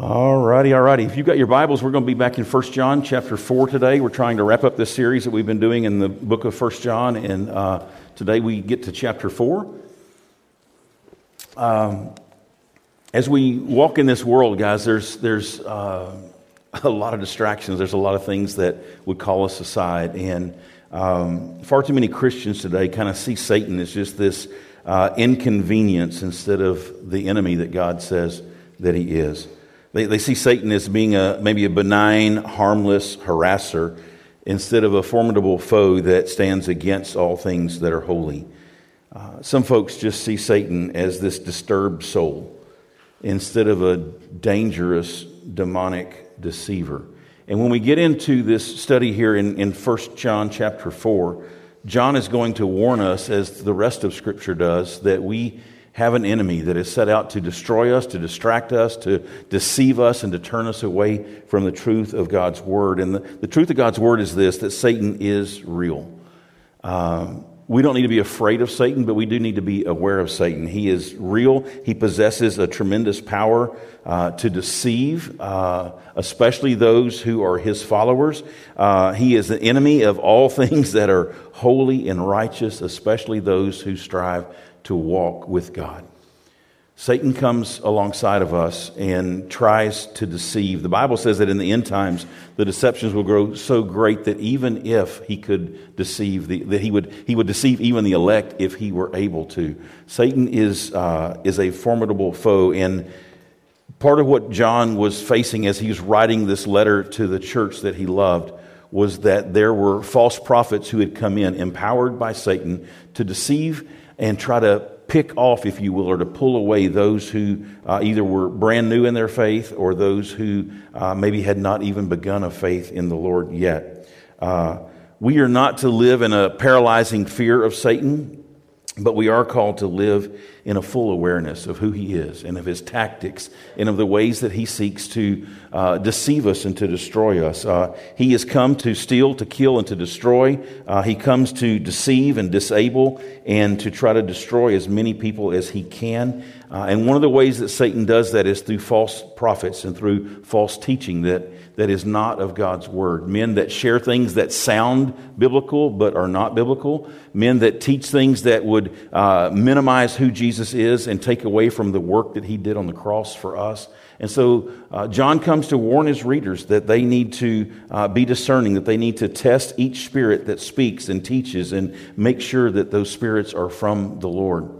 All righty, all righty. If you've got your Bibles, we're going to be back in 1 John chapter 4 today. We're trying to wrap up this series that we've been doing in the book of 1 John, and uh, today we get to chapter 4. Um, as we walk in this world, guys, there's, there's uh, a lot of distractions. There's a lot of things that would call us aside. And um, far too many Christians today kind of see Satan as just this uh, inconvenience instead of the enemy that God says that he is. They, they see Satan as being a, maybe a benign, harmless harasser instead of a formidable foe that stands against all things that are holy. Uh, some folks just see Satan as this disturbed soul instead of a dangerous, demonic deceiver. And when we get into this study here in, in 1 John chapter 4, John is going to warn us, as the rest of Scripture does, that we have an enemy that is set out to destroy us, to distract us, to deceive us, and to turn us away from the truth of God's Word. And the, the truth of God's Word is this that Satan is real. Um, we don't need to be afraid of Satan, but we do need to be aware of Satan. He is real. He possesses a tremendous power uh, to deceive, uh, especially those who are his followers. Uh, he is the enemy of all things that are holy and righteous, especially those who strive to walk with God. Satan comes alongside of us and tries to deceive. The Bible says that in the end times, the deceptions will grow so great that even if he could deceive, the, that he would, he would deceive even the elect if he were able to. Satan is, uh, is a formidable foe. And part of what John was facing as he was writing this letter to the church that he loved was that there were false prophets who had come in, empowered by Satan, to deceive and try to pick off, if you will, or to pull away those who uh, either were brand new in their faith or those who uh, maybe had not even begun a faith in the Lord yet. Uh, we are not to live in a paralyzing fear of Satan. But we are called to live in a full awareness of who he is and of his tactics and of the ways that he seeks to uh, deceive us and to destroy us. Uh, he has come to steal, to kill, and to destroy. Uh, he comes to deceive and disable and to try to destroy as many people as he can. Uh, and one of the ways that Satan does that is through false prophets and through false teaching that that is not of God's word. Men that share things that sound biblical but are not biblical. Men that teach things that would uh, minimize who Jesus is and take away from the work that he did on the cross for us. And so uh, John comes to warn his readers that they need to uh, be discerning, that they need to test each spirit that speaks and teaches and make sure that those spirits are from the Lord.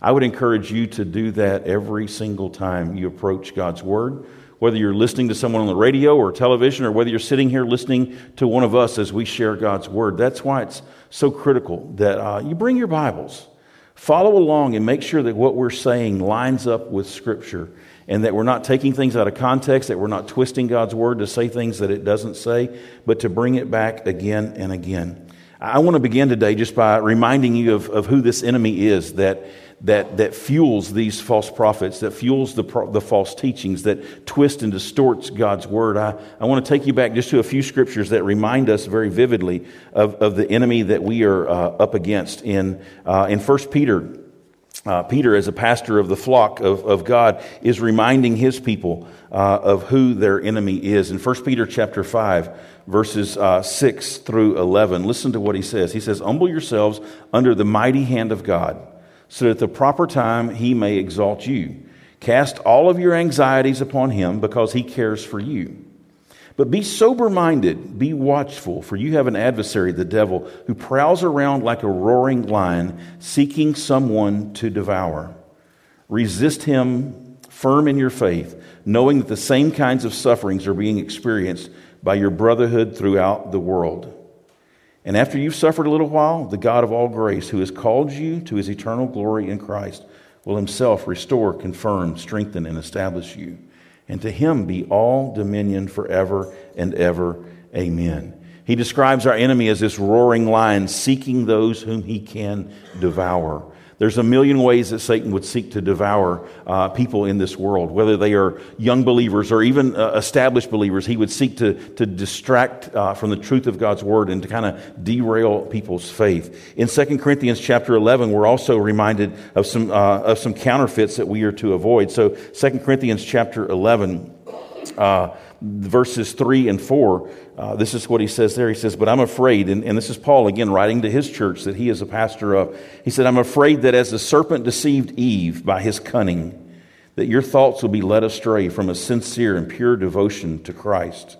I would encourage you to do that every single time you approach God's Word whether you're listening to someone on the radio or television, or whether you're sitting here listening to one of us as we share God's Word. That's why it's so critical that uh, you bring your Bibles, follow along, and make sure that what we're saying lines up with Scripture and that we're not taking things out of context, that we're not twisting God's Word to say things that it doesn't say, but to bring it back again and again. I want to begin today just by reminding you of, of who this enemy is that that, that fuels these false prophets, that fuels the, the false teachings, that twist and distorts God's word. I, I want to take you back just to a few scriptures that remind us very vividly of, of the enemy that we are uh, up against. In, uh, in 1 Peter, uh, Peter, as a pastor of the flock of, of God, is reminding his people uh, of who their enemy is. In 1 Peter chapter 5, verses uh, 6 through 11, listen to what he says. He says, Humble yourselves under the mighty hand of God so that at the proper time he may exalt you. Cast all of your anxieties upon him because he cares for you. But be sober minded, be watchful, for you have an adversary, the devil, who prowls around like a roaring lion, seeking someone to devour. Resist him firm in your faith, knowing that the same kinds of sufferings are being experienced by your brotherhood throughout the world. And after you've suffered a little while, the God of all grace, who has called you to his eternal glory in Christ, will himself restore, confirm, strengthen, and establish you. And to him be all dominion forever and ever. Amen. He describes our enemy as this roaring lion seeking those whom he can devour. There's a million ways that Satan would seek to devour uh, people in this world, whether they are young believers or even uh, established believers. He would seek to, to distract uh, from the truth of God's word and to kind of derail people's faith. In 2 Corinthians chapter 11, we're also reminded of some, uh, of some counterfeits that we are to avoid. So 2 Corinthians chapter 11, uh, verses 3 and 4, uh, this is what he says there. He says, But I'm afraid, and, and this is Paul again writing to his church that he is a pastor of. He said, I'm afraid that as the serpent deceived Eve by his cunning, that your thoughts will be led astray from a sincere and pure devotion to Christ.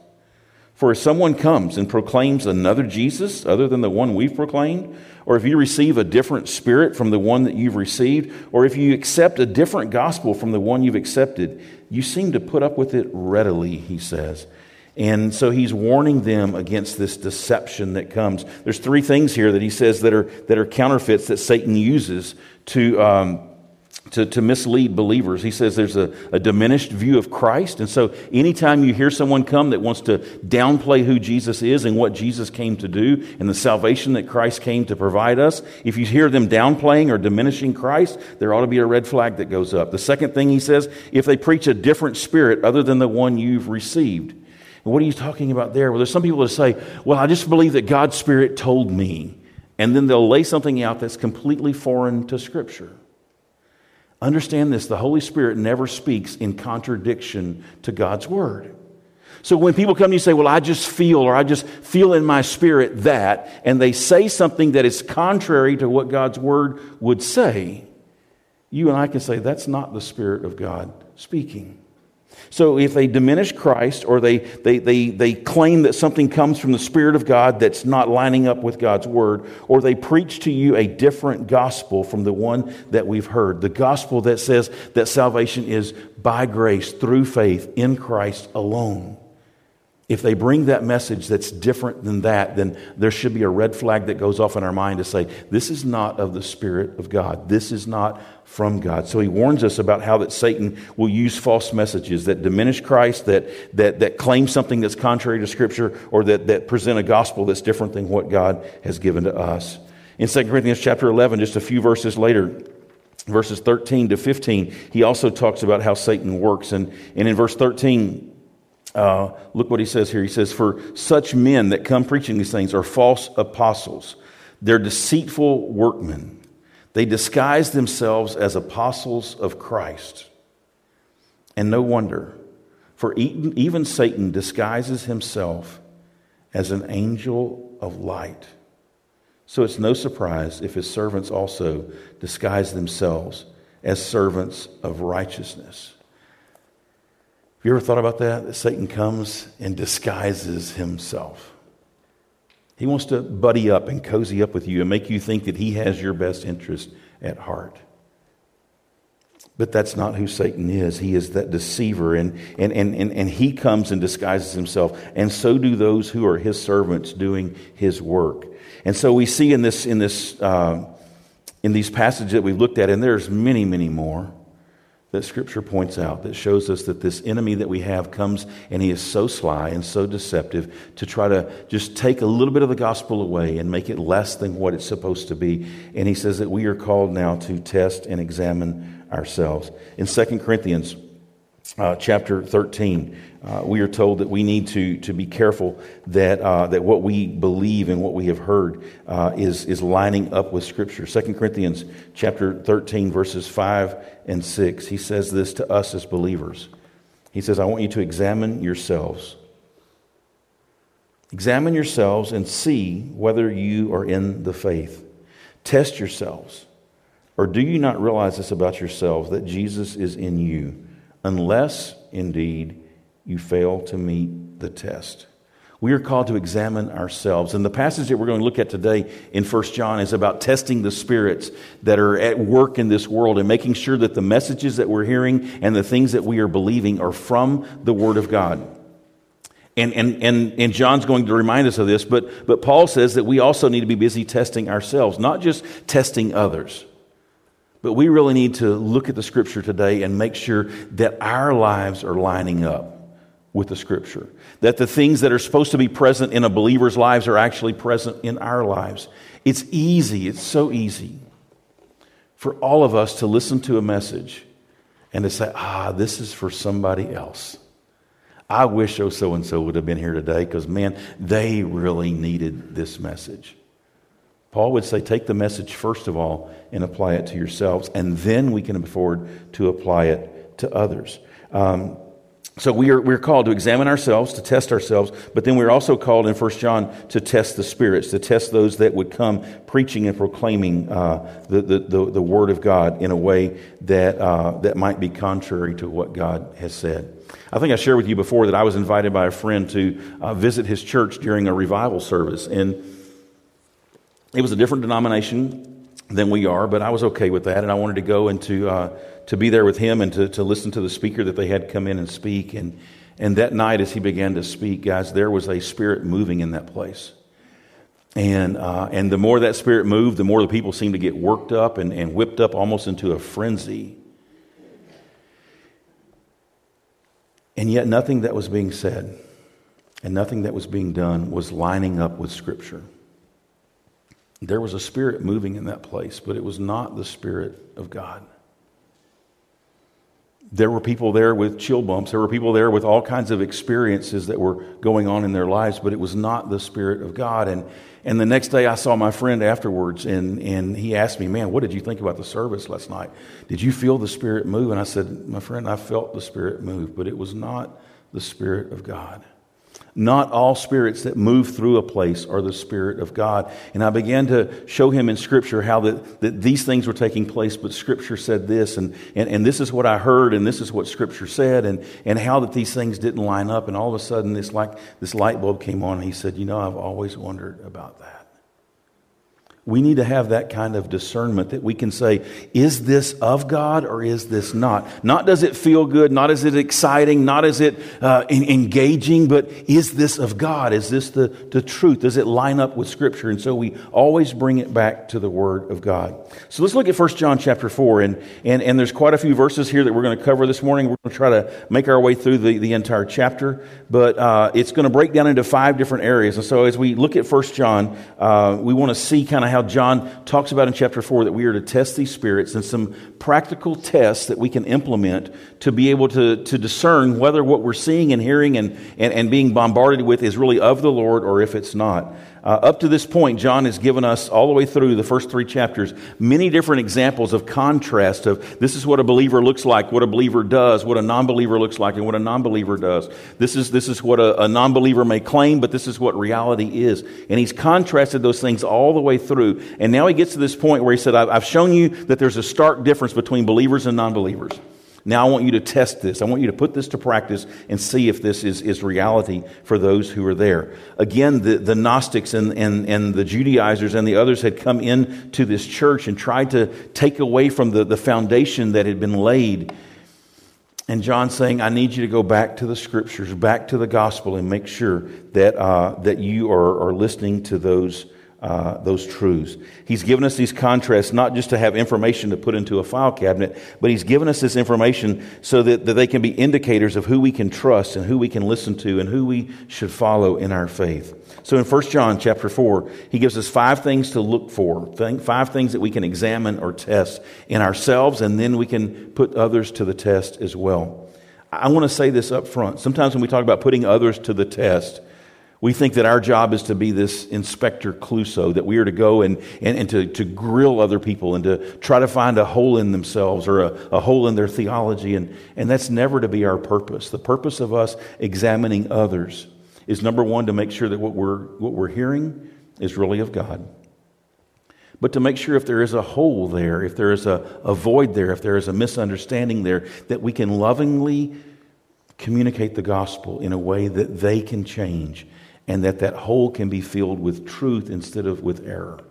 For if someone comes and proclaims another Jesus other than the one we've proclaimed, or if you receive a different spirit from the one that you've received, or if you accept a different gospel from the one you've accepted, you seem to put up with it readily, he says. And so he's warning them against this deception that comes. There's three things here that he says that are, that are counterfeits that Satan uses to, um, to, to mislead believers. He says there's a, a diminished view of Christ. And so anytime you hear someone come that wants to downplay who Jesus is and what Jesus came to do and the salvation that Christ came to provide us, if you hear them downplaying or diminishing Christ, there ought to be a red flag that goes up. The second thing he says, if they preach a different spirit other than the one you've received. What are you talking about there? Well, there's some people that say, well, I just believe that God's Spirit told me. And then they'll lay something out that's completely foreign to Scripture. Understand this the Holy Spirit never speaks in contradiction to God's Word. So when people come to you and say, Well, I just feel, or I just feel in my spirit that, and they say something that is contrary to what God's Word would say, you and I can say, That's not the Spirit of God speaking. So if they diminish Christ or they, they, they, they claim that something comes from the Spirit of God that's not lining up with God's Word, or they preach to you a different gospel from the one that we've heard, the gospel that says that salvation is by grace through faith in Christ alone. If they bring that message that's different than that, then there should be a red flag that goes off in our mind to say, this is not of the Spirit of God. This is not from God. So he warns us about how that Satan will use false messages that diminish Christ, that, that, that claim something that's contrary to Scripture, or that, that present a gospel that's different than what God has given to us. In 2 Corinthians chapter 11, just a few verses later, verses 13 to 15, he also talks about how Satan works. And, and in verse 13, uh, look what he says here. He says, For such men that come preaching these things are false apostles. They're deceitful workmen. They disguise themselves as apostles of Christ. And no wonder, for even Satan disguises himself as an angel of light. So it's no surprise if his servants also disguise themselves as servants of righteousness. You ever thought about that? That Satan comes and disguises himself. He wants to buddy up and cozy up with you and make you think that he has your best interest at heart. But that's not who Satan is. He is that deceiver, and, and, and, and, and he comes and disguises himself. And so do those who are his servants doing his work. And so we see in, this, in, this, uh, in these passages that we've looked at, and there's many, many more, that Scripture points out that shows us that this enemy that we have comes and he is so sly and so deceptive to try to just take a little bit of the gospel away and make it less than what it's supposed to be. And he says that we are called now to test and examine ourselves. In 2 Corinthians uh, chapter 13, uh, we are told that we need to, to be careful that, uh, that what we believe and what we have heard uh, is, is lining up with Scripture. 2 Corinthians chapter 13, verses 5 and 6, he says this to us as believers. He says, I want you to examine yourselves. Examine yourselves and see whether you are in the faith. Test yourselves. Or do you not realize this about yourselves, that Jesus is in you, unless indeed you fail to meet the test. We are called to examine ourselves. And the passage that we're going to look at today in 1 John is about testing the spirits that are at work in this world and making sure that the messages that we're hearing and the things that we are believing are from the Word of God. And, and, and, and John's going to remind us of this, but, but Paul says that we also need to be busy testing ourselves, not just testing others. But we really need to look at the Scripture today and make sure that our lives are lining up with the scripture. That the things that are supposed to be present in a believer's lives are actually present in our lives. It's easy, it's so easy for all of us to listen to a message and to say, ah, this is for somebody else. I wish oh so and so would have been here today because, man, they really needed this message. Paul would say, take the message first of all and apply it to yourselves, and then we can afford to apply it to others. Um, So we are, we're called to examine ourselves, to test ourselves, but then we're also called in 1 John to test the spirits, to test those that would come preaching and proclaiming uh, the, the, the, the, Word of God in a way that, uh, that might be contrary to what God has said. I think I shared with you before that I was invited by a friend to uh, visit his church during a revival service, and it was a different denomination than we are, but I was okay with that, and I wanted to go and to uh, to be there with him and to, to listen to the speaker that they had come in and speak. And, and that night, as he began to speak, guys, there was a spirit moving in that place. And, uh, and the more that spirit moved, the more the people seemed to get worked up and, and whipped up almost into a frenzy. And yet, nothing that was being said and nothing that was being done was lining up with Scripture. There was a spirit moving in that place, but it was not the Spirit of God. There were people there with chill bumps. There were people there with all kinds of experiences that were going on in their lives, but it was not the Spirit of God. And, and the next day I saw my friend afterwards, and, and he asked me, Man, what did you think about the service last night? Did you feel the Spirit move? And I said, My friend, I felt the Spirit move, but it was not the Spirit of God. Not all spirits that move through a place are the Spirit of God. And I began to show him in Scripture how that, that these things were taking place, but Scripture said this, and, and, and this is what I heard, and this is what Scripture said, and, and how that these things didn't line up. And all of a sudden, this, like, this light bulb came on, and he said, You know, I've always wondered about that. We need to have that kind of discernment that we can say, is this of God or is this not? Not does it feel good, not is it exciting, not is it uh, engaging, but is this of God? Is this the, the truth? Does it line up with Scripture? And so we always bring it back to the Word of God. So let's look at 1 John chapter 4. And, and, and there's quite a few verses here that we're going to cover this morning. We're going to try to make our way through the, the entire chapter, but uh, it's going to break down into five different areas. And so as we look at 1 John, uh, we want to see kind of how how John talks about in chapter 4 that we are to test these spirits and some practical tests that we can implement to be able to, to discern whether what we're seeing and hearing and, and, and being bombarded with is really of the Lord or if it's not. Uh, up to this point, John has given us all the way through the first three chapters many different examples of contrast of this is what a believer looks like, what a believer does, what a non-believer looks like, and what a non-believer does. This is this is what a, a non-believer may claim, but this is what reality is. And he's contrasted those things all the way through. And now he gets to this point where he said, "I've shown you that there's a stark difference between believers and non-believers." Now I want you to test this. I want you to put this to practice and see if this is, is reality for those who are there. Again, the, the Gnostics and, and, and the Judaizers and the others had come into this church and tried to take away from the, the foundation that had been laid. And John saying, I need you to go back to the scriptures, back to the gospel, and make sure that, uh, that you are, are listening to those uh, those truths. He's given us these contrasts not just to have information to put into a file cabinet, but He's given us this information so that, that they can be indicators of who we can trust and who we can listen to and who we should follow in our faith. So in 1 John chapter 4, he gives us five things to look for, five things that we can examine or test in ourselves, and then we can put others to the test as well. I want to say this up front. Sometimes when we talk about putting others to the test, we think that our job is to be this Inspector Clouseau, that we are to go and, and, and to, to grill other people and to try to find a hole in themselves or a, a hole in their theology. And, and that's never to be our purpose. The purpose of us examining others is number one, to make sure that what we're, what we're hearing is really of God. But to make sure if there is a hole there, if there is a, a void there, if there is a misunderstanding there, that we can lovingly communicate the gospel in a way that they can change and that that hole can be filled with truth instead of with error.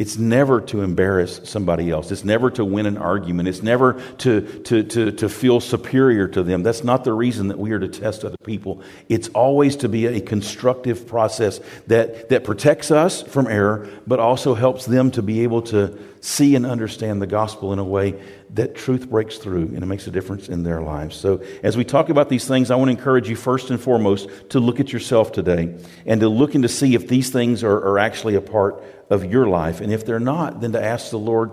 It's never to embarrass somebody else. It's never to win an argument. It's never to, to, to, to feel superior to them. That's not the reason that we are to test other people. It's always to be a constructive process that, that protects us from error, but also helps them to be able to see and understand the gospel in a way that truth breaks through and it makes a difference in their lives. So, as we talk about these things, I want to encourage you first and foremost to look at yourself today and to look and to see if these things are, are actually a part of your life. And if they're not, then to ask the Lord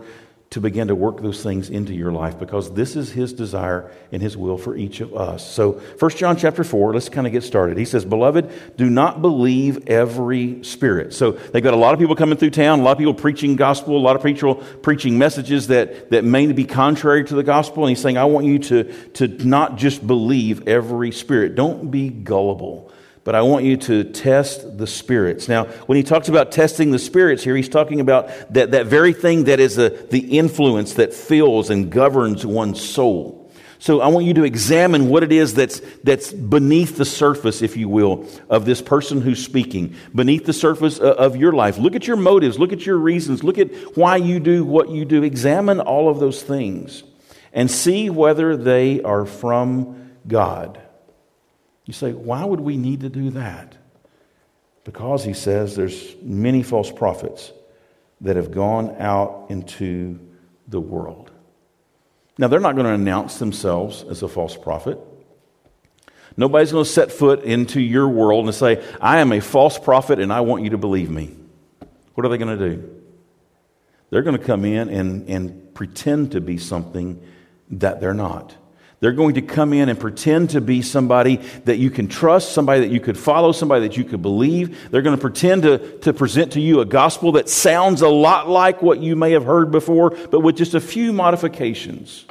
to begin to work those things into your life because this is his desire and his will for each of us. So 1 John chapter 4, let's kind of get started. He says, Beloved, do not believe every spirit. So they've got a lot of people coming through town, a lot of people preaching gospel, a lot of people preaching messages that, that may be contrary to the gospel. And he's saying, I want you to, to not just believe every spirit. Don't be gullible but I want you to test the spirits. Now, when he talks about testing the spirits here, he's talking about that, that very thing that is a, the influence that fills and governs one's soul. So I want you to examine what it is that's, that's beneath the surface, if you will, of this person who's speaking, beneath the surface uh, of your life. Look at your motives, look at your reasons, look at why you do what you do. Examine all of those things and see whether they are from God. You say, why would we need to do that? Because he says there's many false prophets that have gone out into the world. Now, they're not going to announce themselves as a false prophet. Nobody's going to set foot into your world and say, I am a false prophet and I want you to believe me. What are they going to do? They're going to come in and, and pretend to be something that they're not. They're going to come in and pretend to be somebody that you can trust, somebody that you could follow, somebody that you could believe. They're going to pretend to, to present to you a gospel that sounds a lot like what you may have heard before, but with just a few modifications.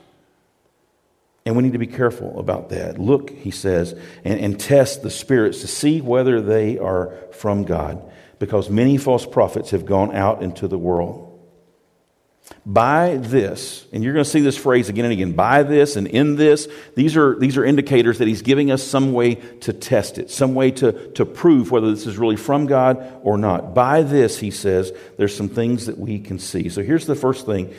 And we need to be careful about that. Look, he says, and, and test the spirits to see whether they are from God, because many false prophets have gone out into the world. By this, and you're going to see this phrase again and again, by this and in this, these are, these are indicators that he's giving us some way to test it, some way to, to prove whether this is really from God or not. By this, he says, there's some things that we can see. So here's the first thing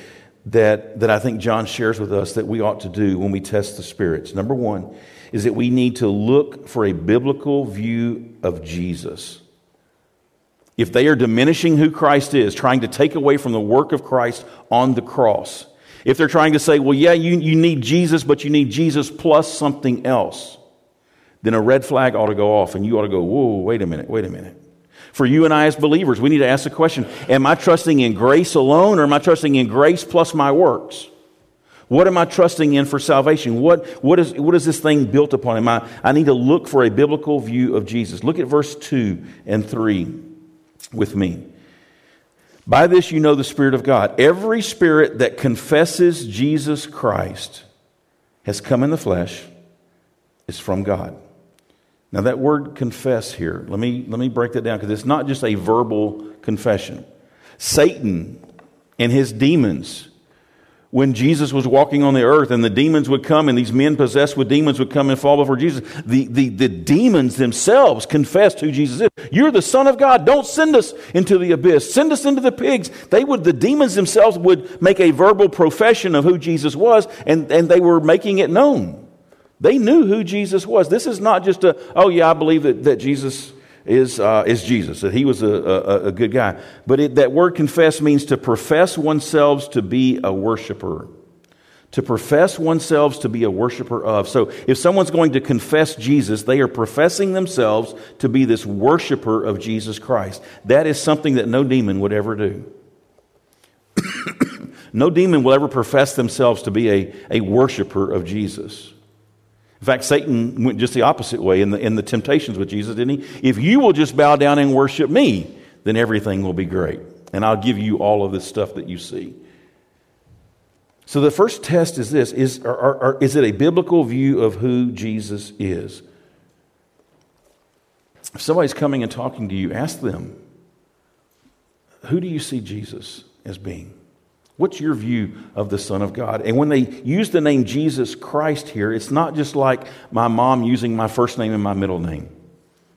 that, that I think John shares with us that we ought to do when we test the spirits. Number one is that we need to look for a biblical view of Jesus if they are diminishing who Christ is, trying to take away from the work of Christ on the cross, if they're trying to say, well, yeah, you, you need Jesus, but you need Jesus plus something else, then a red flag ought to go off and you ought to go, whoa, wait a minute, wait a minute. For you and I as believers, we need to ask the question Am I trusting in grace alone or am I trusting in grace plus my works? What am I trusting in for salvation? What, what, is, what is this thing built upon? Am I, I need to look for a biblical view of Jesus. Look at verse 2 and 3 with me. By this you know the Spirit of God. Every spirit that confesses Jesus Christ has come in the flesh is from God. Now, that word confess here, let me, let me break that down because it's not just a verbal confession. Satan and his demons when Jesus was walking on the earth and the demons would come and these men possessed with demons would come and fall before Jesus, the, the, the demons themselves confessed who Jesus is. You're the Son of God. Don't send us into the abyss. Send us into the pigs. They would, the demons themselves would make a verbal profession of who Jesus was and, and they were making it known. They knew who Jesus was. This is not just a, oh yeah, I believe that, that Jesus is, uh, is Jesus, that he was a, a, a good guy. But it, that word confess means to profess oneself to be a worshiper. To profess oneself to be a worshiper of. So if someone's going to confess Jesus, they are professing themselves to be this worshiper of Jesus Christ. That is something that no demon would ever do. no demon will ever profess themselves to be a, a worshiper of Jesus. In fact, Satan went just the opposite way in the, in the temptations with Jesus, didn't he? If you will just bow down and worship me, then everything will be great. And I'll give you all of this stuff that you see. So the first test is this is, are, are, is it a biblical view of who Jesus is? If somebody's coming and talking to you, ask them, who do you see Jesus as being? What's your view of the Son of God? And when they use the name Jesus Christ here, it's not just like my mom using my first name and my middle name.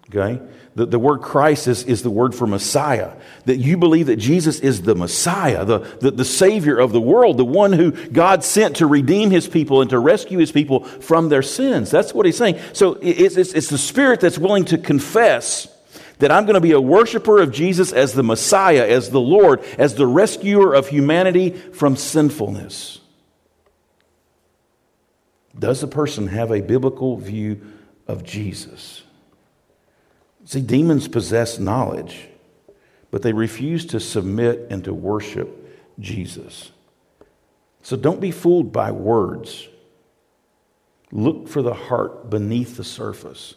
Okay? The, the word Christ is, is the word for Messiah. That you believe that Jesus is the Messiah, the, the, the Savior of the world, the one who God sent to redeem his people and to rescue his people from their sins. That's what he's saying. So it's, it's, it's the Spirit that's willing to confess that I'm going to be a worshiper of Jesus as the Messiah, as the Lord, as the rescuer of humanity from sinfulness. Does the person have a biblical view of Jesus? See, demons possess knowledge, but they refuse to submit and to worship Jesus. So don't be fooled by words. Look for the heart beneath the surface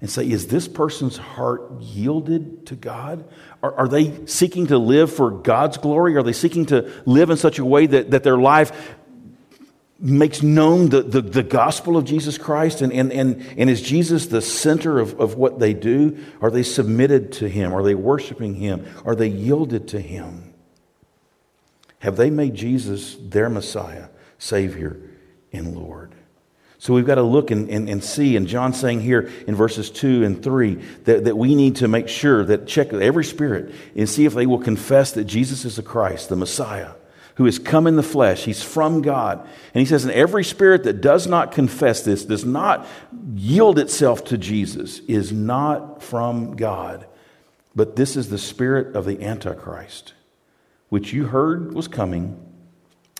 and say, is this person's heart yielded to God? Are, are, they seeking to live for God's glory? Are they seeking to live in such a way that, that their life makes known the, the, the gospel of Jesus Christ? And, and, and, and is Jesus the center of, of what they do? Are they submitted to Him? Are they worshiping Him? Are they yielded to Him? Have they made Jesus their Messiah, Savior, and Lord? So we've got to look and, and, and, see, and John's saying here in verses 2 and 3 that, that we need to make sure that check every spirit and see if they will confess that Jesus is the Christ, the Messiah, who has come in the flesh. He's from God. And he says, and every spirit that does not confess this, does not yield itself to Jesus, is not from God. But this is the spirit of the Antichrist, which you heard was coming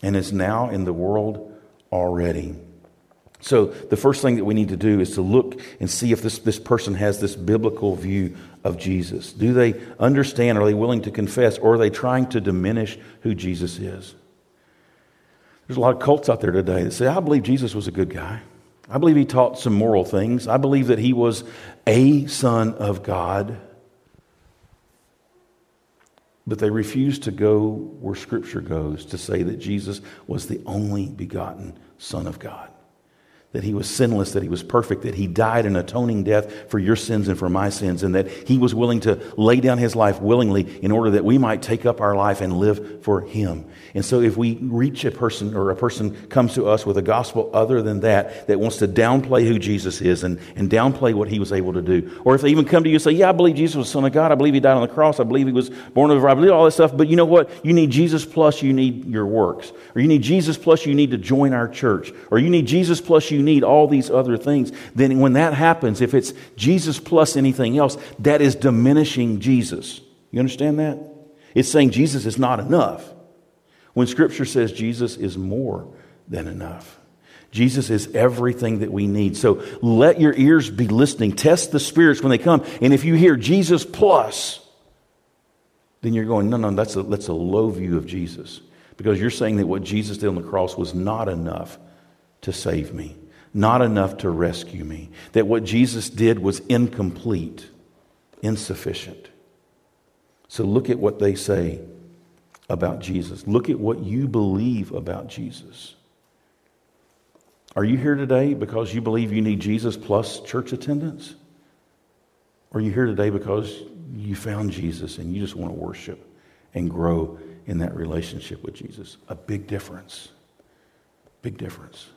and is now in the world already. So, the first thing that we need to do is to look and see if this, this person has this biblical view of Jesus. Do they understand? Are they willing to confess? Or are they trying to diminish who Jesus is? There's a lot of cults out there today that say, I believe Jesus was a good guy. I believe he taught some moral things. I believe that he was a son of God. But they refuse to go where Scripture goes to say that Jesus was the only begotten Son of God that he was sinless, that he was perfect, that he died an atoning death for your sins and for my sins, and that he was willing to lay down his life willingly in order that we might take up our life and live for him. And so if we reach a person or a person comes to us with a gospel other than that, that wants to downplay who Jesus is and, and downplay what he was able to do, or if they even come to you and say, Yeah, I believe Jesus was the Son of God, I believe he died on the cross, I believe he was born of a I believe all that stuff, but you know what? You need Jesus plus you need your works. Or you need Jesus plus you need to join our church. Or you need Jesus plus you need all these other things. Then when that happens, if it's Jesus plus anything else, that is diminishing Jesus. You understand that? It's saying Jesus is not enough when Scripture says Jesus is more than enough. Jesus is everything that we need. So let your ears be listening. Test the spirits when they come. And if you hear Jesus plus, then you're going, no, no, that's a, that's a low view of Jesus. Because you're saying that what Jesus did on the cross was not enough to save me, not enough to rescue me. That what Jesus did was incomplete, insufficient. So look at what they say about Jesus. Look at what you believe about Jesus. Are you here today because you believe you need Jesus plus church attendance? Or are you here today because you found Jesus and you just want to worship and grow in that relationship with Jesus? A big difference. Big difference.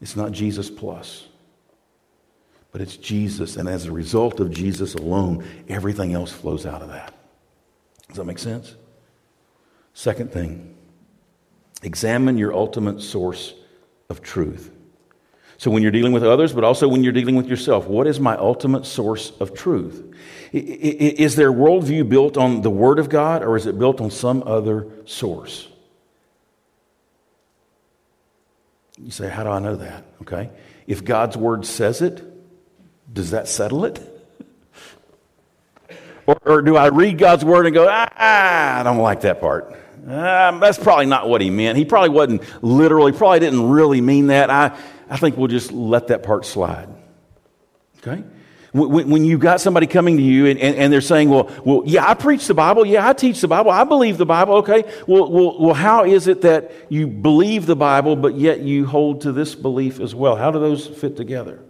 It's not Jesus plus, but it's Jesus. And as a result of Jesus alone, everything else flows out of that. Does that make sense? Second thing, examine your ultimate source of truth. So, when you're dealing with others, but also when you're dealing with yourself, what is my ultimate source of truth? Is their worldview built on the Word of God or is it built on some other source? You say, How do I know that? Okay. If God's Word says it, does that settle it? Or, or do I read God's Word and go, ah, ah I don't like that part? Um, that's probably not what he meant. He probably wasn't literally, probably didn't really mean that. I, I think we'll just let that part slide. Okay? When, when you've got somebody coming to you and, and, and, they're saying, well, well, yeah, I preach the Bible. Yeah, I teach the Bible. I believe the Bible. Okay. Well, well, well, how is it that you believe the Bible, but yet you hold to this belief as well? How do those fit together?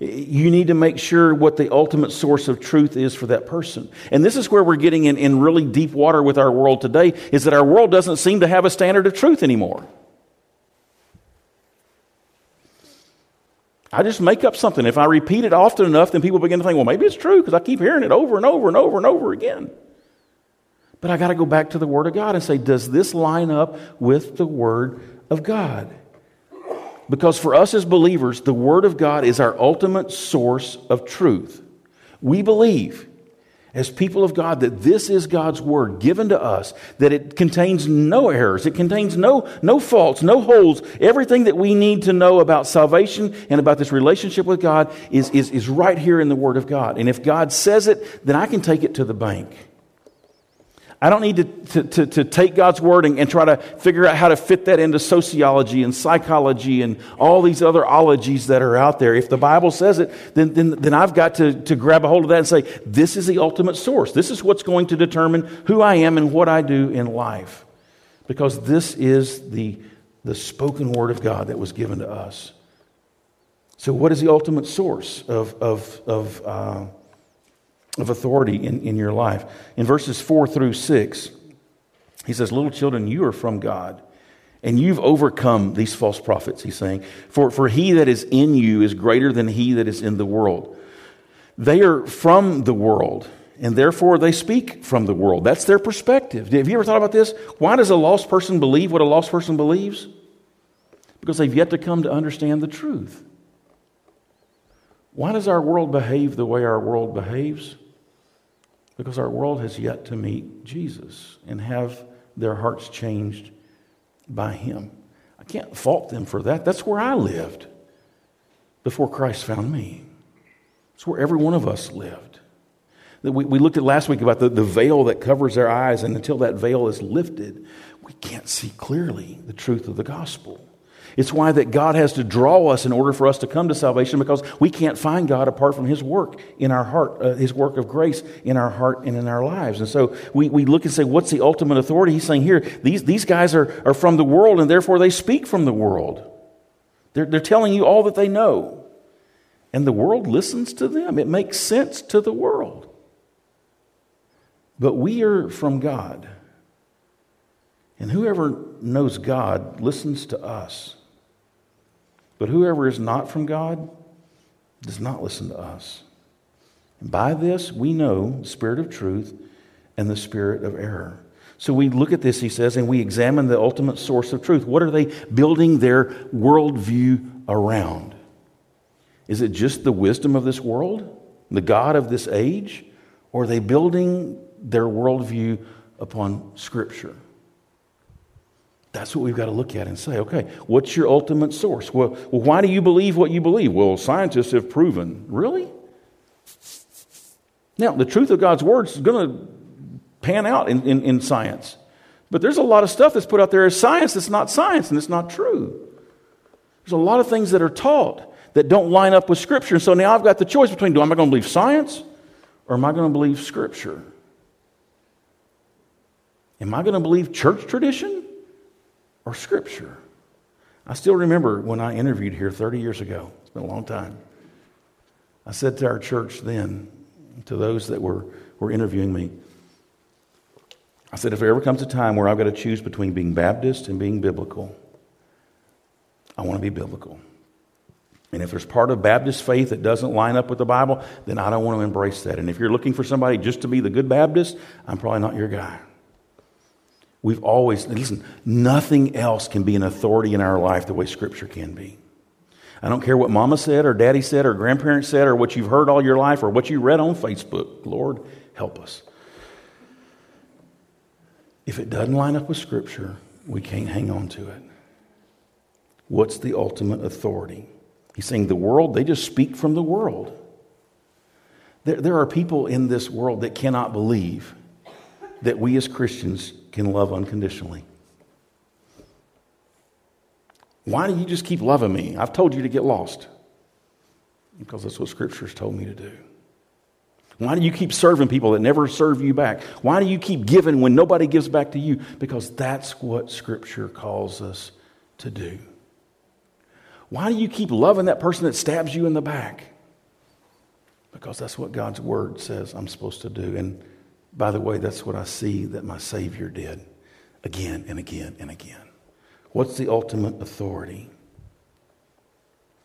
You need to make sure what the ultimate source of truth is for that person. And this is where we're getting in, in really deep water with our world today, is that our world doesn't seem to have a standard of truth anymore. I just make up something. If I repeat it often enough, then people begin to think, well, maybe it's true because I keep hearing it over and over and over and over again. But I got to go back to the Word of God and say, does this line up with the Word of God? Because for us as believers, the Word of God is our ultimate source of truth. We believe, as people of God, that this is God's Word given to us, that it contains no errors, it contains no, no faults, no holes. Everything that we need to know about salvation and about this relationship with God is, is, is right here in the Word of God. And if God says it, then I can take it to the bank. I don't need to, to, to, to take God's word and, and, try to figure out how to fit that into sociology and psychology and all these other ologies that are out there. If the Bible says it, then, then, then I've got to, to grab a hold of that and say, this is the ultimate source. This is what's going to determine who I am and what I do in life. Because this is the, the spoken word of God that was given to us. So, what is the ultimate source of, of, of uh, of authority in, in your life. In verses 4 through 6, he says, Little children, you are from God, and you've overcome these false prophets, he's saying. For, for he that is in you is greater than he that is in the world. They are from the world, and therefore they speak from the world. That's their perspective. Have you ever thought about this? Why does a lost person believe what a lost person believes? Because they've yet to come to understand the truth. Why does our world behave the way our world behaves? Because our world has yet to meet Jesus and have their hearts changed by Him. I can't fault them for that. That's where I lived before Christ found me. It's where every one of us lived. We, we looked at last week about the, the veil that covers their eyes, and until that veil is lifted, we can't see clearly the truth of the gospel. It's why that God has to draw us in order for us to come to salvation because we can't find God apart from His work in our heart, uh, His work of grace in our heart and in our lives. And so we, we look and say, what's the ultimate authority? He's saying here, these, these guys are, are from the world and therefore they speak from the world. They're, they're telling you all that they know. And the world listens to them, it makes sense to the world. But we are from God. And whoever knows God listens to us. But whoever is not from God does not listen to us. And by this we know the spirit of truth and the spirit of error. So we look at this, he says, and we examine the ultimate source of truth. What are they building their worldview around? Is it just the wisdom of this world, the God of this age? Or are they building their worldview upon Scripture? That's what we've got to look at and say, okay, what's your ultimate source? Well, well, why do you believe what you believe? Well, scientists have proven. Really? Now, the truth of God's word is going to pan out in, in, in, science. But there's a lot of stuff that's put out there as science that's not science and it's not true. There's a lot of things that are taught that don't line up with Scripture. And So now I've got the choice between do am I going to believe science or am I going to believe Scripture? Am I going to believe church tradition or Scripture. I still remember when I interviewed here 30 years ago. It's been a long time. I said to our church then, to those that were, were interviewing me, I said, if there ever comes a time where I've got to choose between being Baptist and being biblical, I want to be biblical. And if there's part of Baptist faith that doesn't line up with the Bible, then I don't want to embrace that. And if you're looking for somebody just to be the good Baptist, I'm probably not your guy. We've always, listen, nothing else can be an authority in our life the way Scripture can be. I don't care what mama said or daddy said or grandparents said or what you've heard all your life or what you read on Facebook. Lord, help us. If it doesn't line up with Scripture, we can't hang on to it. What's the ultimate authority? He's saying the world, they just speak from the world. There, there are people in this world that cannot believe that we as Christians can love unconditionally. Why do you just keep loving me? I've told you to get lost. Because that's what Scripture's told me to do. Why do you keep serving people that never serve you back? Why do you keep giving when nobody gives back to you? Because that's what Scripture calls us to do. Why do you keep loving that person that stabs you in the back? Because that's what God's Word says I'm supposed to do. And by the way, that's what I see that my Savior did again and again and again. What's the ultimate authority?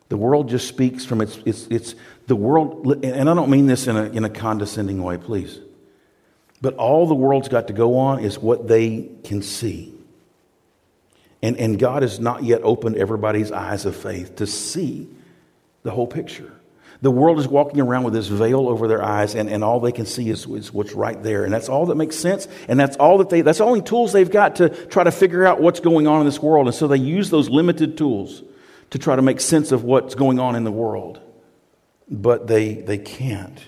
The world just speaks from its, its, its the world, and I don't mean this in a, in a condescending way, please. But all the world's got to go on is what they can see. And, and God has not yet opened everybody's eyes of faith to see the whole picture. The world is walking around with this veil over their eyes, and, and all they can see is, is what's right there. And that's all that makes sense. And that's all that they, that's the only tools they've got to try to figure out what's going on in this world. And so they use those limited tools to try to make sense of what's going on in the world. But they, they can't.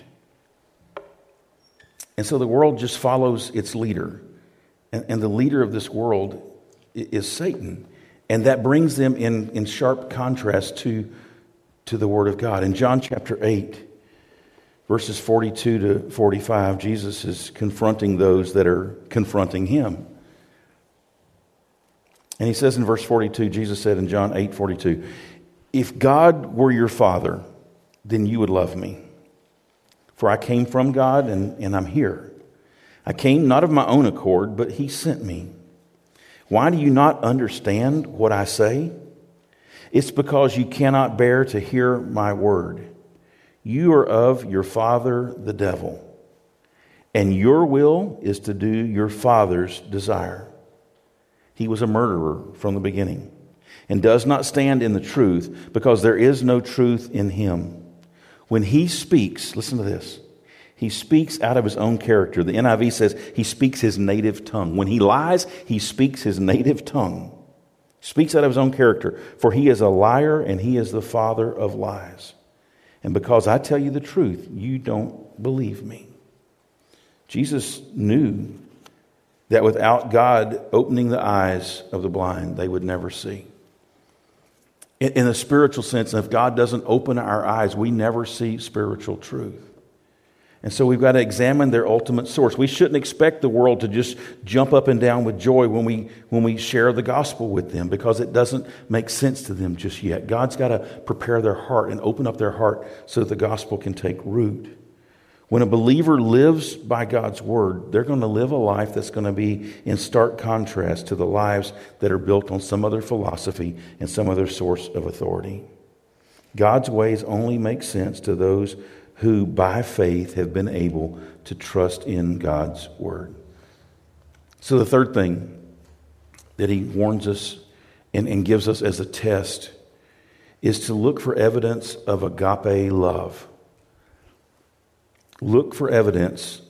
And so the world just follows its leader. And, and the leader of this world is Satan. And that brings them in, in sharp contrast to, to the Word of God. In John chapter 8, verses 42 to 45, Jesus is confronting those that are confronting him. And he says in verse 42, Jesus said in John 8 42, If God were your Father, then you would love me. For I came from God and, and I'm here. I came not of my own accord, but he sent me. Why do you not understand what I say? It's because you cannot bear to hear my word. You are of your father, the devil, and your will is to do your father's desire. He was a murderer from the beginning and does not stand in the truth because there is no truth in him. When he speaks, listen to this. He speaks out of his own character. The NIV says he speaks his native tongue. When he lies, he speaks his native tongue. Speaks out of his own character. For he is a liar and he is the father of lies. And because I tell you the truth, you don't believe me. Jesus knew that without God opening the eyes of the blind, they would never see. In, a spiritual sense, if God doesn't open our eyes, we never see spiritual truth. And so we've got to examine their ultimate source. We shouldn't expect the world to just jump up and down with joy when we, when we share the gospel with them because it doesn't make sense to them just yet. God's got to prepare their heart and open up their heart so that the gospel can take root. When a believer lives by God's word, they're going to live a life that's going to be in stark contrast to the lives that are built on some other philosophy and some other source of authority. God's ways only make sense to those who, by faith, have been able to trust in God's word. So, the third thing that he warns us and, and gives us as a test is to look for evidence of agape love. Look for evidence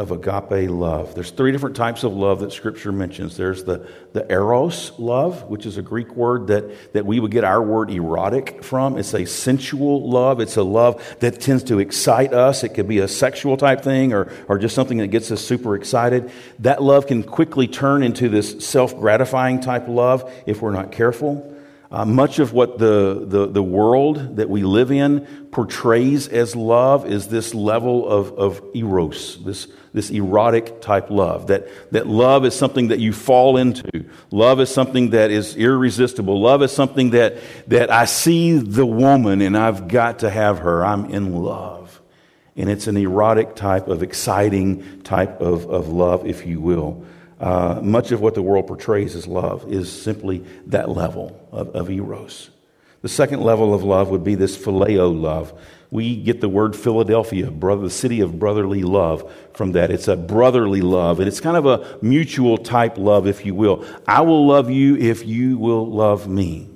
of agape love. There's three different types of love that Scripture mentions. There's the, the eros love, which is a Greek word that, that we would get our word erotic from. It's a sensual love. It's a love that tends to excite us. It could be a sexual type thing or, or just something that gets us super excited. That love can quickly turn into this self gratifying type love if we're not careful. Uh, much of what the, the, the, world that we live in portrays as love is this level of, of eros, this, this erotic type love. That, that love is something that you fall into. Love is something that is irresistible. Love is something that, that I see the woman and I've got to have her. I'm in love. And it's an erotic type of exciting type of, of love, if you will. Uh, much of what the world portrays as love is simply that level of, of eros. The second level of love would be this phileo love. We get the word Philadelphia, brother, the city of brotherly love, from that. It's a brotherly love, and it's kind of a mutual type love, if you will. I will love you if you will love me.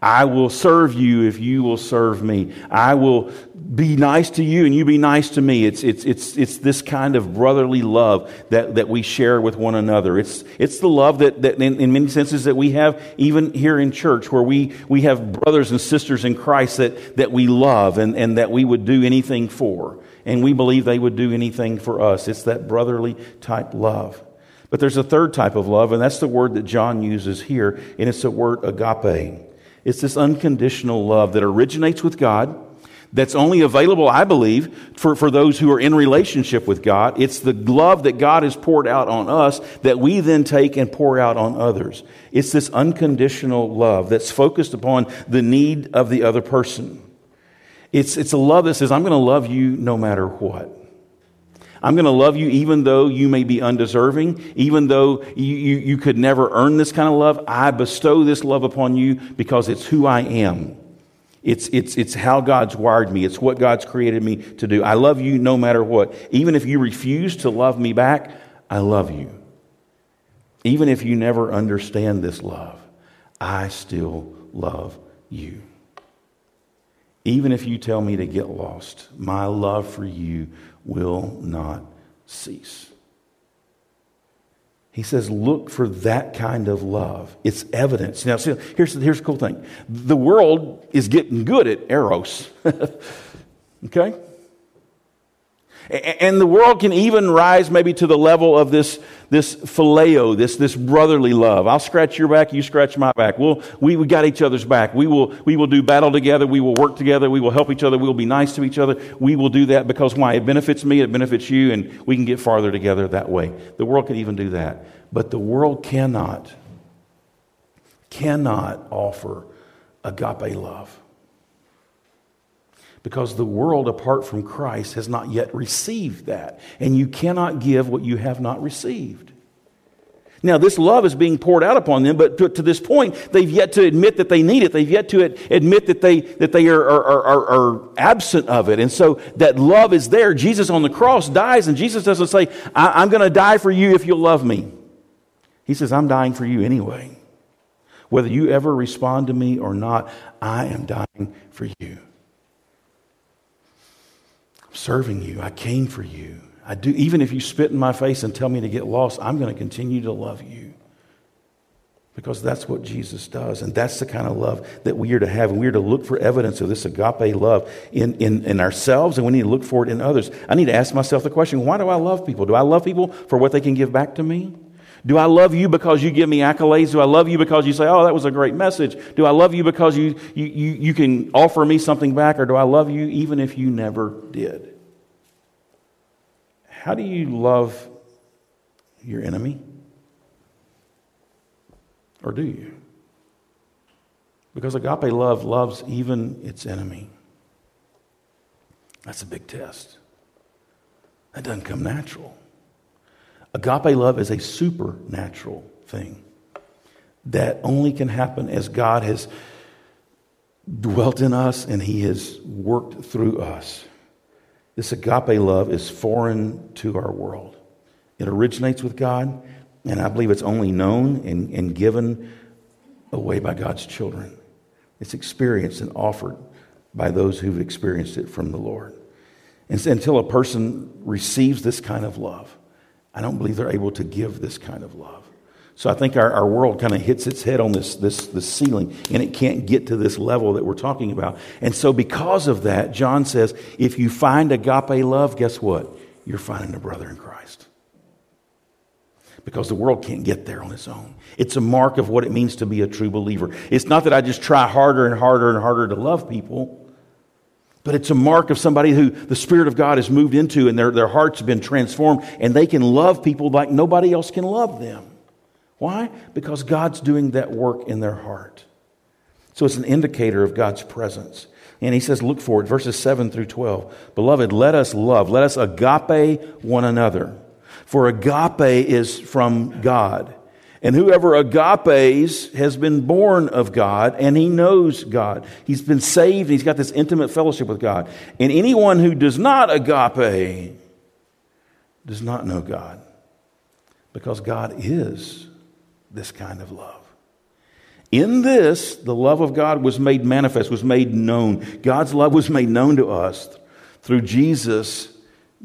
I will serve you if you will serve me. I will be nice to you and you be nice to me. It's, it's, it's, it's this kind of brotherly love that, that we share with one another. It's, it's the love that, that in, in many senses that we have even here in church where we, we have brothers and sisters in Christ that, that we love and, and that we would do anything for. And we believe they would do anything for us. It's that brotherly type love. But there's a third type of love, and that's the word that John uses here, and it's the word agape. It's this unconditional love that originates with God, that's only available, I believe, for, for those who are in relationship with God. It's the love that God has poured out on us that we then take and pour out on others. It's this unconditional love that's focused upon the need of the other person. It's, it's a love that says, I'm going to love you no matter what. I'm going to love you even though you may be undeserving, even though you, you, you could never earn this kind of love. I bestow this love upon you because it's who I am. It's, it's, it's how God's wired me. It's what God's created me to do. I love you no matter what. Even if you refuse to love me back, I love you. Even if you never understand this love, I still love you. Even if you tell me to get lost, my love for you will not cease. He says, look for that kind of love. It's evidence. Now, see, here's, here's the cool thing the world is getting good at eros. okay? And the world can even rise maybe to the level of this, this phileo, this, this brotherly love. I'll scratch your back, you scratch my back. We'll, we, we got each other's back. We will, we will do battle together. We will work together. We will help each other. We will be nice to each other. We will do that because why? It benefits me, it benefits you, and we can get farther together that way. The world can even do that. But the world cannot, cannot offer agape love because the world apart from Christ has not yet received that. And you cannot give what you have not received. Now, this love is being poured out upon them, but to, to, this point, they've yet to admit that they need it. They've yet to admit that they, that they are, are, are, are absent of it. And so that love is there. Jesus on the cross dies, and Jesus doesn't say, I'm going to die for you if you'll love me. He says, I'm dying for you anyway. Whether you ever respond to me or not, I am dying for you serving you. I came for you. I do, even if you spit in my face and tell me to get lost, I'm going to continue to love you. Because that's what Jesus does. And that's the kind of love that we are to have. And we are to look for evidence of this agape love in, in, in ourselves, and we need to look for it in others. I need to ask myself the question why do I love people? Do I love people for what they can give back to me? Do I love you because you give me accolades? Do I love you because you say, oh, that was a great message? Do I love you because you, you, you, you can offer me something back? Or do I love you even if you never did? How do you love your enemy? Or do you? Because agape love loves even its enemy. That's a big test. That doesn't come natural. Agape love is a supernatural thing that only can happen as God has dwelt in us and He has worked through us. This agape love is foreign to our world. It originates with God, and I believe it's only known and, and given away by God's children. It's experienced and offered by those who've experienced it from the Lord. And until a person receives this kind of love, I don't believe they're able to give this kind of love. So I think our, our world kind of hits its head on this, this, this ceiling and it can't get to this level that we're talking about. And so because of that, John says, if you find agape love, guess what? You're finding a brother in Christ. Because the world can't get there on its own. It's a mark of what it means to be a true believer. It's not that I just try harder and harder and harder to love people. But it's a mark of somebody who the Spirit of God has moved into and their, their hearts have been transformed and they can love people like nobody else can love them. Why? Because God's doing that work in their heart. So it's an indicator of God's presence. And he says, look for it, verses 7 through 12. Beloved, let us love, let us agape one another. For agape is from God. And whoever agapes has been born of God and he knows God. He's been saved. and He's got this intimate fellowship with God. And anyone who does not agape does not know God because God is this kind of love. In this, the love of God was made manifest, was made known. God's love was made known to us through Jesus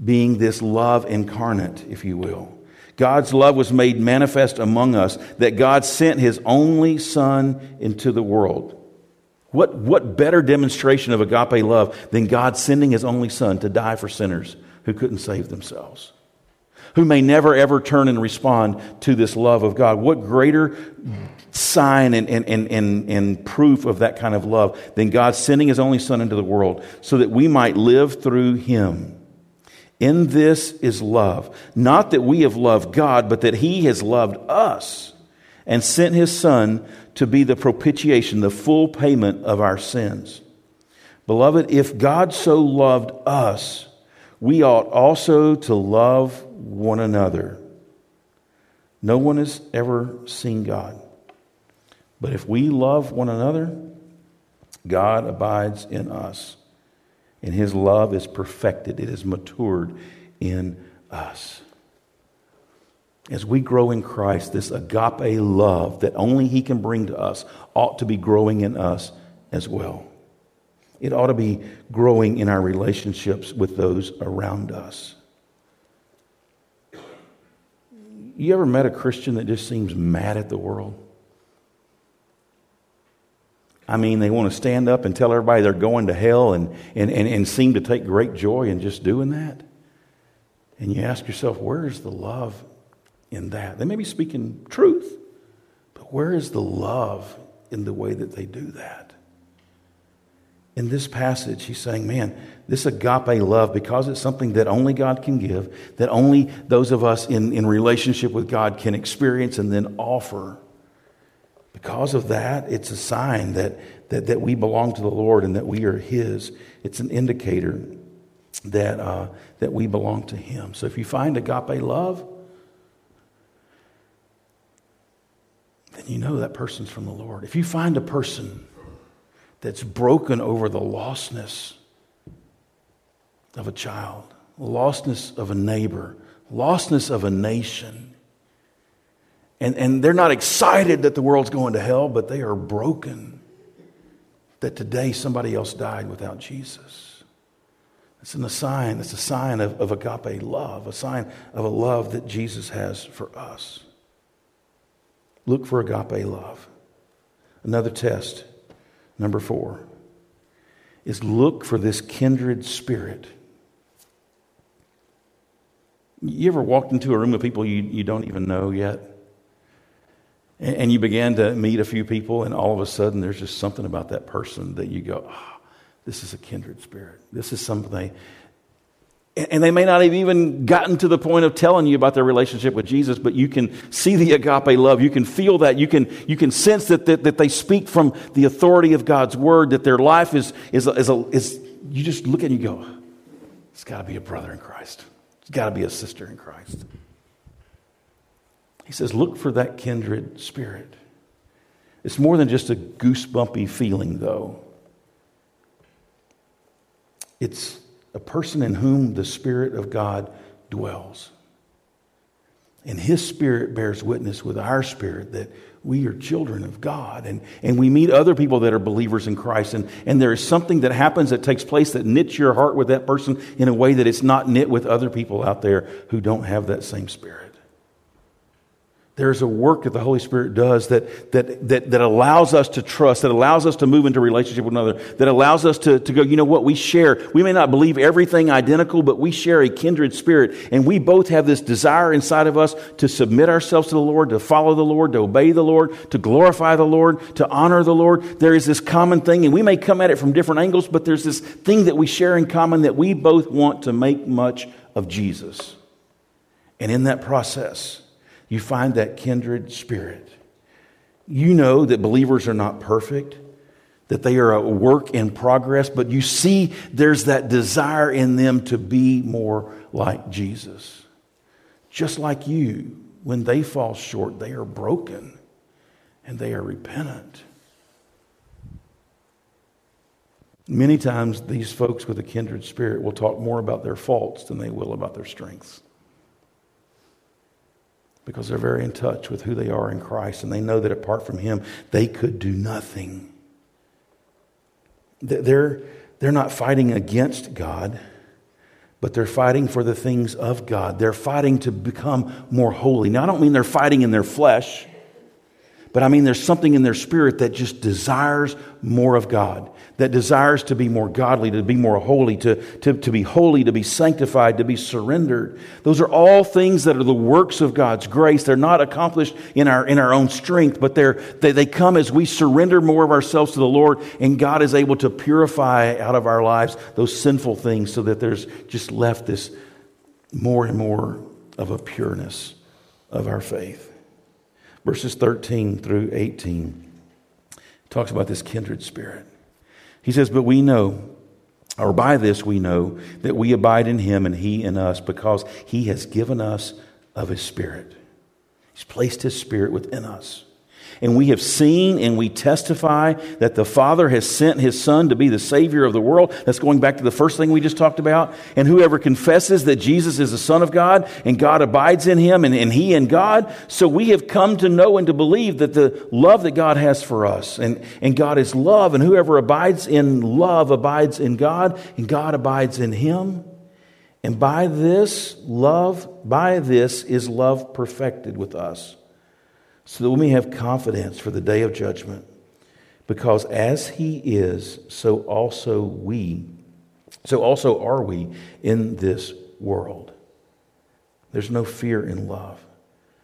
being this love incarnate, if you will. God's love was made manifest among us, that God sent his only Son into the world. What, what better demonstration of agape love than God sending his only Son to die for sinners who couldn't save themselves? Who may never ever turn and respond to this love of God. What greater sign and, and, and, and, and proof of that kind of love than God sending his only Son into the world so that we might live through him? In this is love. Not that we have loved God, but that He has loved us and sent His Son to be the propitiation, the full payment of our sins. Beloved, if God so loved us, we ought also to love one another. No one has ever seen God. But if we love one another, God abides in us and his love is perfected, it is matured in us. As we grow in Christ, this agape love that only he can bring to us ought to be growing in us as well. It ought to be growing in our relationships with those around us. You ever met a Christian that just seems mad at the world? I mean, they want to stand up and tell everybody they're going to hell and, and, and, and seem to take great joy in just doing that. and you ask yourself, where is the love in that? They may be speaking truth, but where is the love in the way that they do that? In this passage, he's saying, man, this agape love, because it's something that only God can give, that only those of us in, in relationship with God can experience and then offer. Because of that, it's a sign that, that, that we belong to the Lord and that we are His. It's an indicator that, uh, that we belong to Him. So if you find agape love, then you know that person's from the Lord. If you find a person that's broken over the lostness of a child, the lostness of a neighbor, lostness of a nation, and, and they're not excited that the world's going to hell, but they are broken that today somebody else died without Jesus. It's a sign, it's a sign of, of agape love, a sign of a love that Jesus has for us. Look for agape love. Another test, number four, is look for this kindred spirit. You ever walked into a room of people you, you don't even know yet? And, and you began to meet a few people, and all of a sudden there's just something about that person that you go, oh, this is a kindred spirit. This is something. And they may not have even gotten to the point of telling you about their relationship with Jesus, but you can see the agape love. You can feel that. You can, you can sense that, that, that they speak from the authority of God's word, that their life is, is, is, a, is you just look at it and you go, it's got to be a brother in Christ. It's got to be a sister in Christ. He says, look for that kindred spirit. It's more than just a goosebumpy feeling, though. It's a person in whom the Spirit of God dwells. And His Spirit bears witness with our spirit that we are children of God. And, and we meet other people that are believers in Christ. And, and there is something that happens that takes place that knits your heart with that person in a way that it's not knit with other people out there who don't have that same spirit. There's a work that the Holy Spirit does that, that, that, that allows us to trust, that allows us to move into relationship with another, that allows us to, to go, you know what, we share. We may not believe everything identical, but we share a kindred spirit. And we both have this desire inside of us to submit ourselves to the Lord, to follow the Lord, to obey the Lord, to glorify the Lord, to honor the Lord. There is this common thing, and we may come at it from different angles, but there's this thing that we share in common that we both want to make much of Jesus. And in that process, you find that kindred spirit. You know that believers are not perfect, that they are a work in progress, but you see there's that desire in them to be more like Jesus. Just like you, when they fall short, they are broken and they are repentant. Many times, these folks with a kindred spirit will talk more about their faults than they will about their strengths because they're very in touch with who they are in Christ and they know that apart from Him, they could do nothing. They're, they're not fighting against God, but they're fighting for the things of God. They're fighting to become more holy. Now, I don't mean they're fighting in their flesh. But I mean, there's something in their spirit that just desires more of God, that desires to be more godly, to be more holy, to, to, to be holy, to be sanctified, to be surrendered. Those are all things that are the works of God's grace. They're not accomplished in our, in our own strength, but they're, they, they come as we surrender more of ourselves to the Lord, and God is able to purify out of our lives those sinful things so that there's just left this more and more of a pureness of our faith verses 13 through 18 talks about this kindred spirit. He says, But we know, or by this we know, that we abide in him and he in us, because he has given us of his spirit. He's placed his spirit within us. And we have seen and we testify that the Father has sent his Son to be the Savior of the world. That's going back to the first thing we just talked about. And whoever confesses that Jesus is the Son of God and God abides in him and, and he in God. So we have come to know and to believe that the love that God has for us and, and God is love. And whoever abides in love abides in God and God abides in him. And by this love, by this is love perfected with us so that we may have confidence for the day of judgment. Because as he is, so also we, so also are we in this world. There's no fear in love,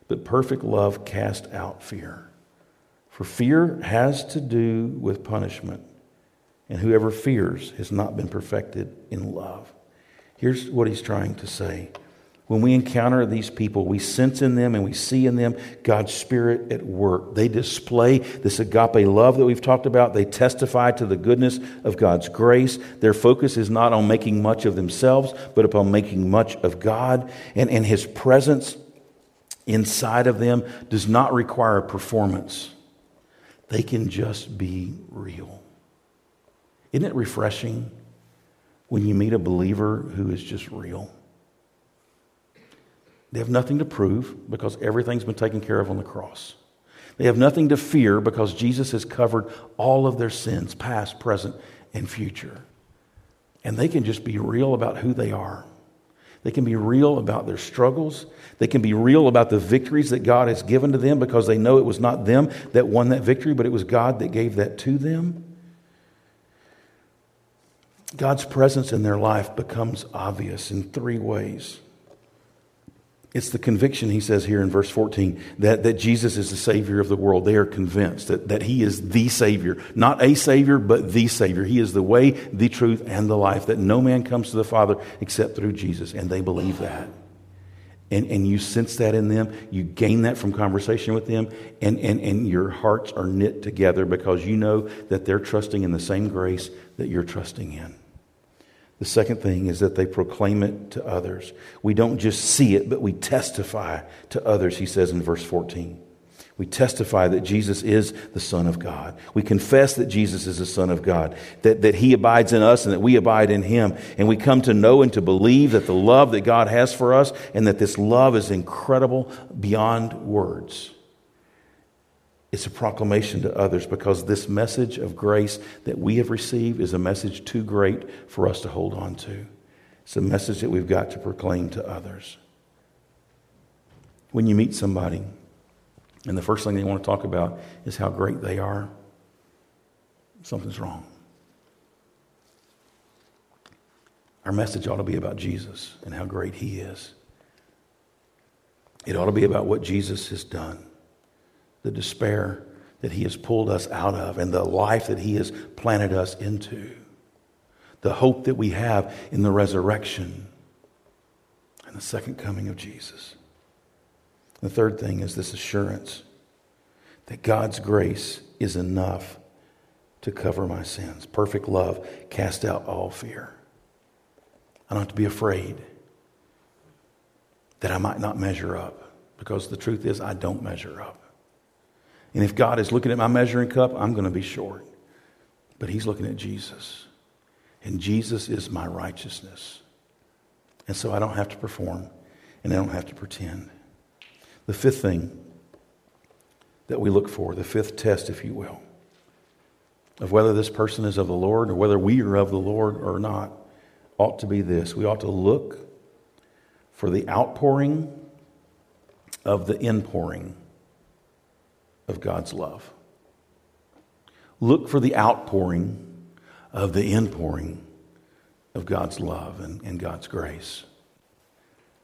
but perfect love casts out fear. For fear has to do with punishment, and whoever fears has not been perfected in love. Here's what he's trying to say. When we encounter these people, we sense in them and we see in them God's Spirit at work. They display this agape love that we've talked about. They testify to the goodness of God's grace. Their focus is not on making much of themselves, but upon making much of God. And, and His presence inside of them does not require a performance, they can just be real. Isn't it refreshing when you meet a believer who is just real? They have nothing to prove because everything's been taken care of on the cross. They have nothing to fear because Jesus has covered all of their sins, past, present, and future. And they can just be real about who they are. They can be real about their struggles. They can be real about the victories that God has given to them because they know it was not them that won that victory, but it was God that gave that to them. God's presence in their life becomes obvious in three ways. It's the conviction, he says here in verse 14, that, that Jesus is the Savior of the world. They are convinced that, that He is the Savior. Not a Savior, but the Savior. He is the way, the truth, and the life, that no man comes to the Father except through Jesus. And they believe that. And, and you sense that in them. You gain that from conversation with them. And, and, and your hearts are knit together because you know that they're trusting in the same grace that you're trusting in. The second thing is that they proclaim it to others. We don't just see it, but we testify to others, he says in verse 14. We testify that Jesus is the Son of God. We confess that Jesus is the Son of God, that, that He abides in us and that we abide in Him. And we come to know and to believe that the love that God has for us and that this love is incredible beyond words. It's a proclamation to others because this message of grace that we have received is a message too great for us to hold on to. It's a message that we've got to proclaim to others. When you meet somebody, and the first thing they want to talk about is how great they are, something's wrong. Our message ought to be about Jesus and how great He is. It ought to be about what Jesus has done the despair that He has pulled us out of and the life that He has planted us into, the hope that we have in the resurrection and the second coming of Jesus. The third thing is this assurance that God's grace is enough to cover my sins. Perfect love cast out all fear. I don't have to be afraid that I might not measure up because the truth is, I don't measure up. And if God is looking at my measuring cup, I'm going to be short. But He's looking at Jesus. And Jesus is my righteousness. And so I don't have to perform and I don't have to pretend. The fifth thing that we look for, the fifth test, if you will, of whether this person is of the Lord or whether we are of the Lord or not, ought to be this. We ought to look for the outpouring of the inpouring of God's love. Look for the outpouring of the inpouring of God's love and, and God's grace.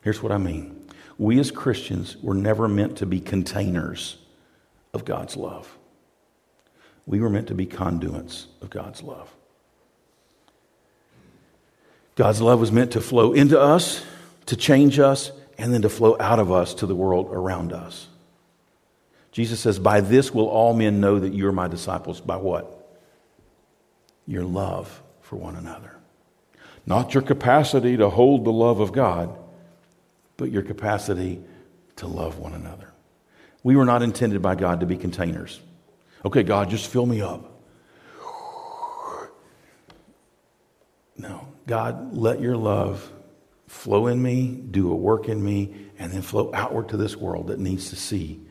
Here's what I mean we as Christians were never meant to be containers of God's love, we were meant to be conduits of God's love. God's love was meant to flow into us, to change us, and then to flow out of us to the world around us. Jesus says, By this will all men know that you are my disciples. By what? Your love for one another. Not your capacity to hold the love of God, but your capacity to love one another. We were not intended by God to be containers. Okay, God, just fill me up. No, God, let your love flow in me, do a work in me, and then flow outward to this world that needs to see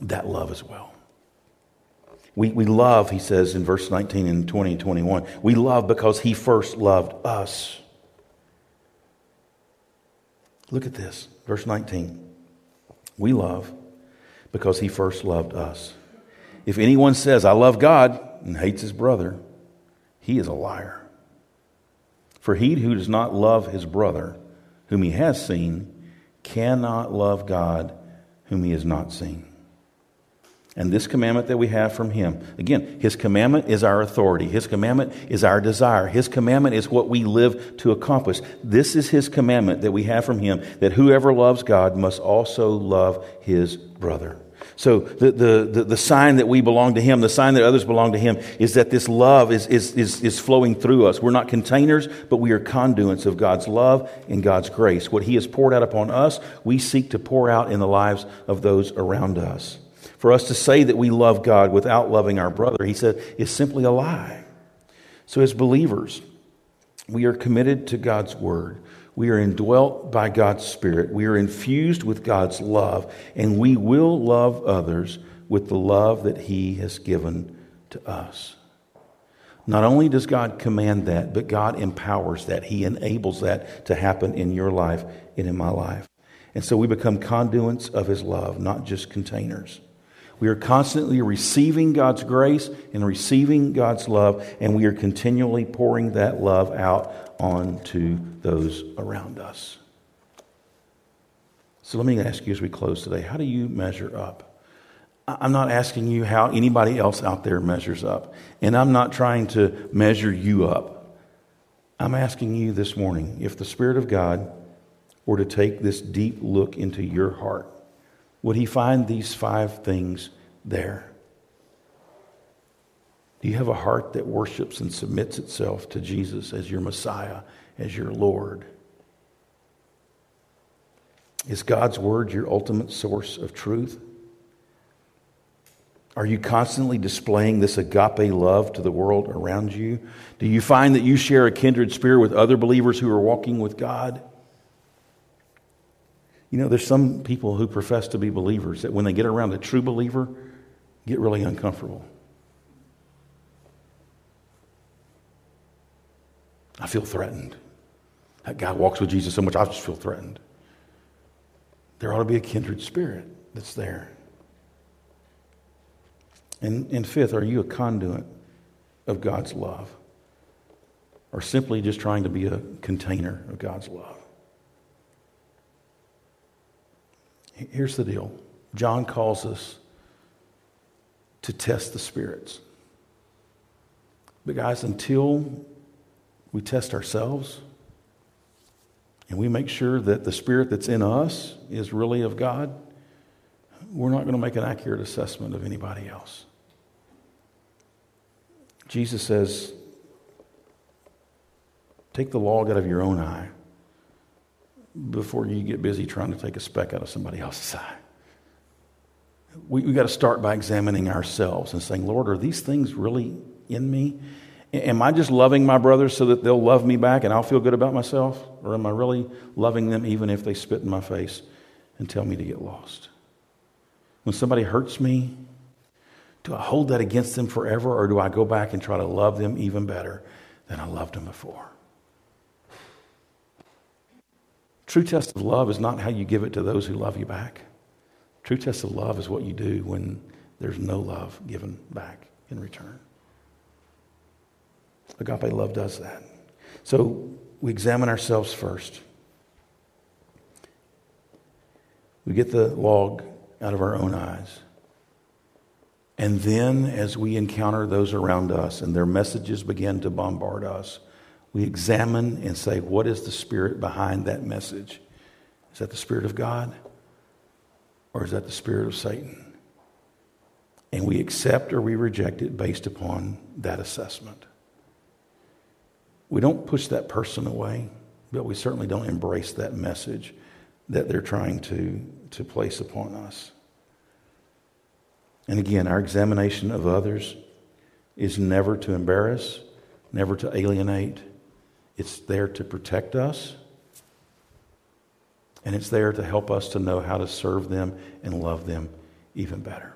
that love as well. We, we love, he says in verse 19 and 20 and 21, we love because he first loved us. Look at this, verse 19. We love because he first loved us. If anyone says, I love God and hates his brother, he is a liar. For he who does not love his brother, whom he has seen, cannot love God whom he has not seen. And this commandment that we have from him, again, his commandment is our authority. His commandment is our desire. His commandment is what we live to accomplish. This is his commandment that we have from him that whoever loves God must also love his brother. So the, the, the, the, sign that we belong to Him, the sign that others belong to Him, is that this love is, is, is, is flowing through us. We're not containers, but we are conduits of God's love and God's grace. What He has poured out upon us, we seek to pour out in the lives of those around us. For us to say that we love God without loving our brother, He said, is simply a lie. So as believers, we are committed to God's Word. We are indwelt by God's Spirit. We are infused with God's love, and we will love others with the love that He has given to us. Not only does God command that, but God empowers that. He enables that to happen in your life and in my life. And so we become conduits of His love, not just containers. We are constantly receiving God's grace and receiving God's love, and we are continually pouring that love out onto those around us. So let me ask you as we close today how do you measure up? I'm not asking you how anybody else out there measures up, and I'm not trying to measure you up. I'm asking you this morning if the Spirit of God were to take this deep look into your heart, would He find these five things there? Do you have a heart that worships and submits itself to Jesus as your Messiah, as your Lord? Is God's Word your ultimate source of truth? Are you constantly displaying this agape love to the world around you? Do you find that you share a kindred spirit with other believers who are walking with God? You know, there's some people who profess to be believers that when they get around a true believer, get really uncomfortable. I feel threatened. That guy walks with Jesus so much, I just feel threatened. There ought to be a kindred spirit that's there. And, and fifth, are you a conduit of God's love? Or simply just trying to be a container of God's love? Here's the deal John calls us to test the spirits. But, guys, until we test ourselves and we make sure that the spirit that's in us is really of God, we're not going to make an accurate assessment of anybody else. Jesus says, take the log out of your own eye before you get busy trying to take a speck out of somebody else's eye. We, we got to start by examining ourselves and saying, Lord, are these things really in me? Am I just loving my brothers so that they'll love me back and I'll feel good about myself? Or am I really loving them even if they spit in my face and tell me to get lost? When somebody hurts me, do I hold that against them forever or do I go back and try to love them even better than I loved them before? True test of love is not how you give it to those who love you back. True test of love is what you do when there's no love given back in return. Agape love does that. So we examine ourselves first. We get the log out of our own eyes. And then, as we encounter those around us and their messages begin to bombard us, we examine and say, What is the spirit behind that message? Is that the spirit of God? Or is that the spirit of Satan? And we accept or we reject it based upon that assessment. We don't push that person away, but we certainly don't embrace that message that they're trying to, to place upon us. And again, our examination of others is never to embarrass, never to alienate. It's there to protect us, and it's there to help us to know how to serve them and love them even better.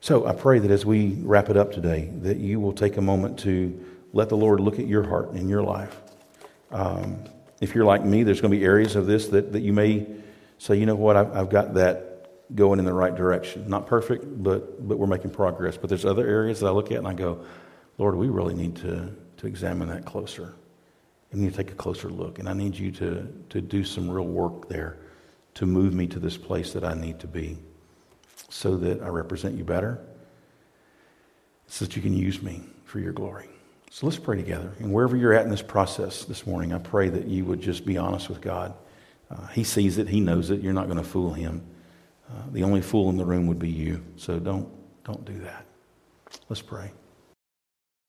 So I pray that as we wrap it up today, that you will take a moment to let the Lord look at your heart and your life. Um, if you're like me, there's going to be areas of this that, that you may say, you know what, I've, I've got that going in the right direction. Not perfect, but, but we're making progress. But there's other areas that I look at and I go, Lord, we really need to, to examine that closer. We need to take a closer look. And I need you to, to do some real work there to move me to this place that I need to be so that I represent you better, so that you can use me for your glory. So let's pray together. And wherever you're at in this process this morning, I pray that you would just be honest with God. Uh, he sees it, He knows it. You're not going to fool Him. Uh, the only fool in the room would be you. So don't, don't do that. Let's pray.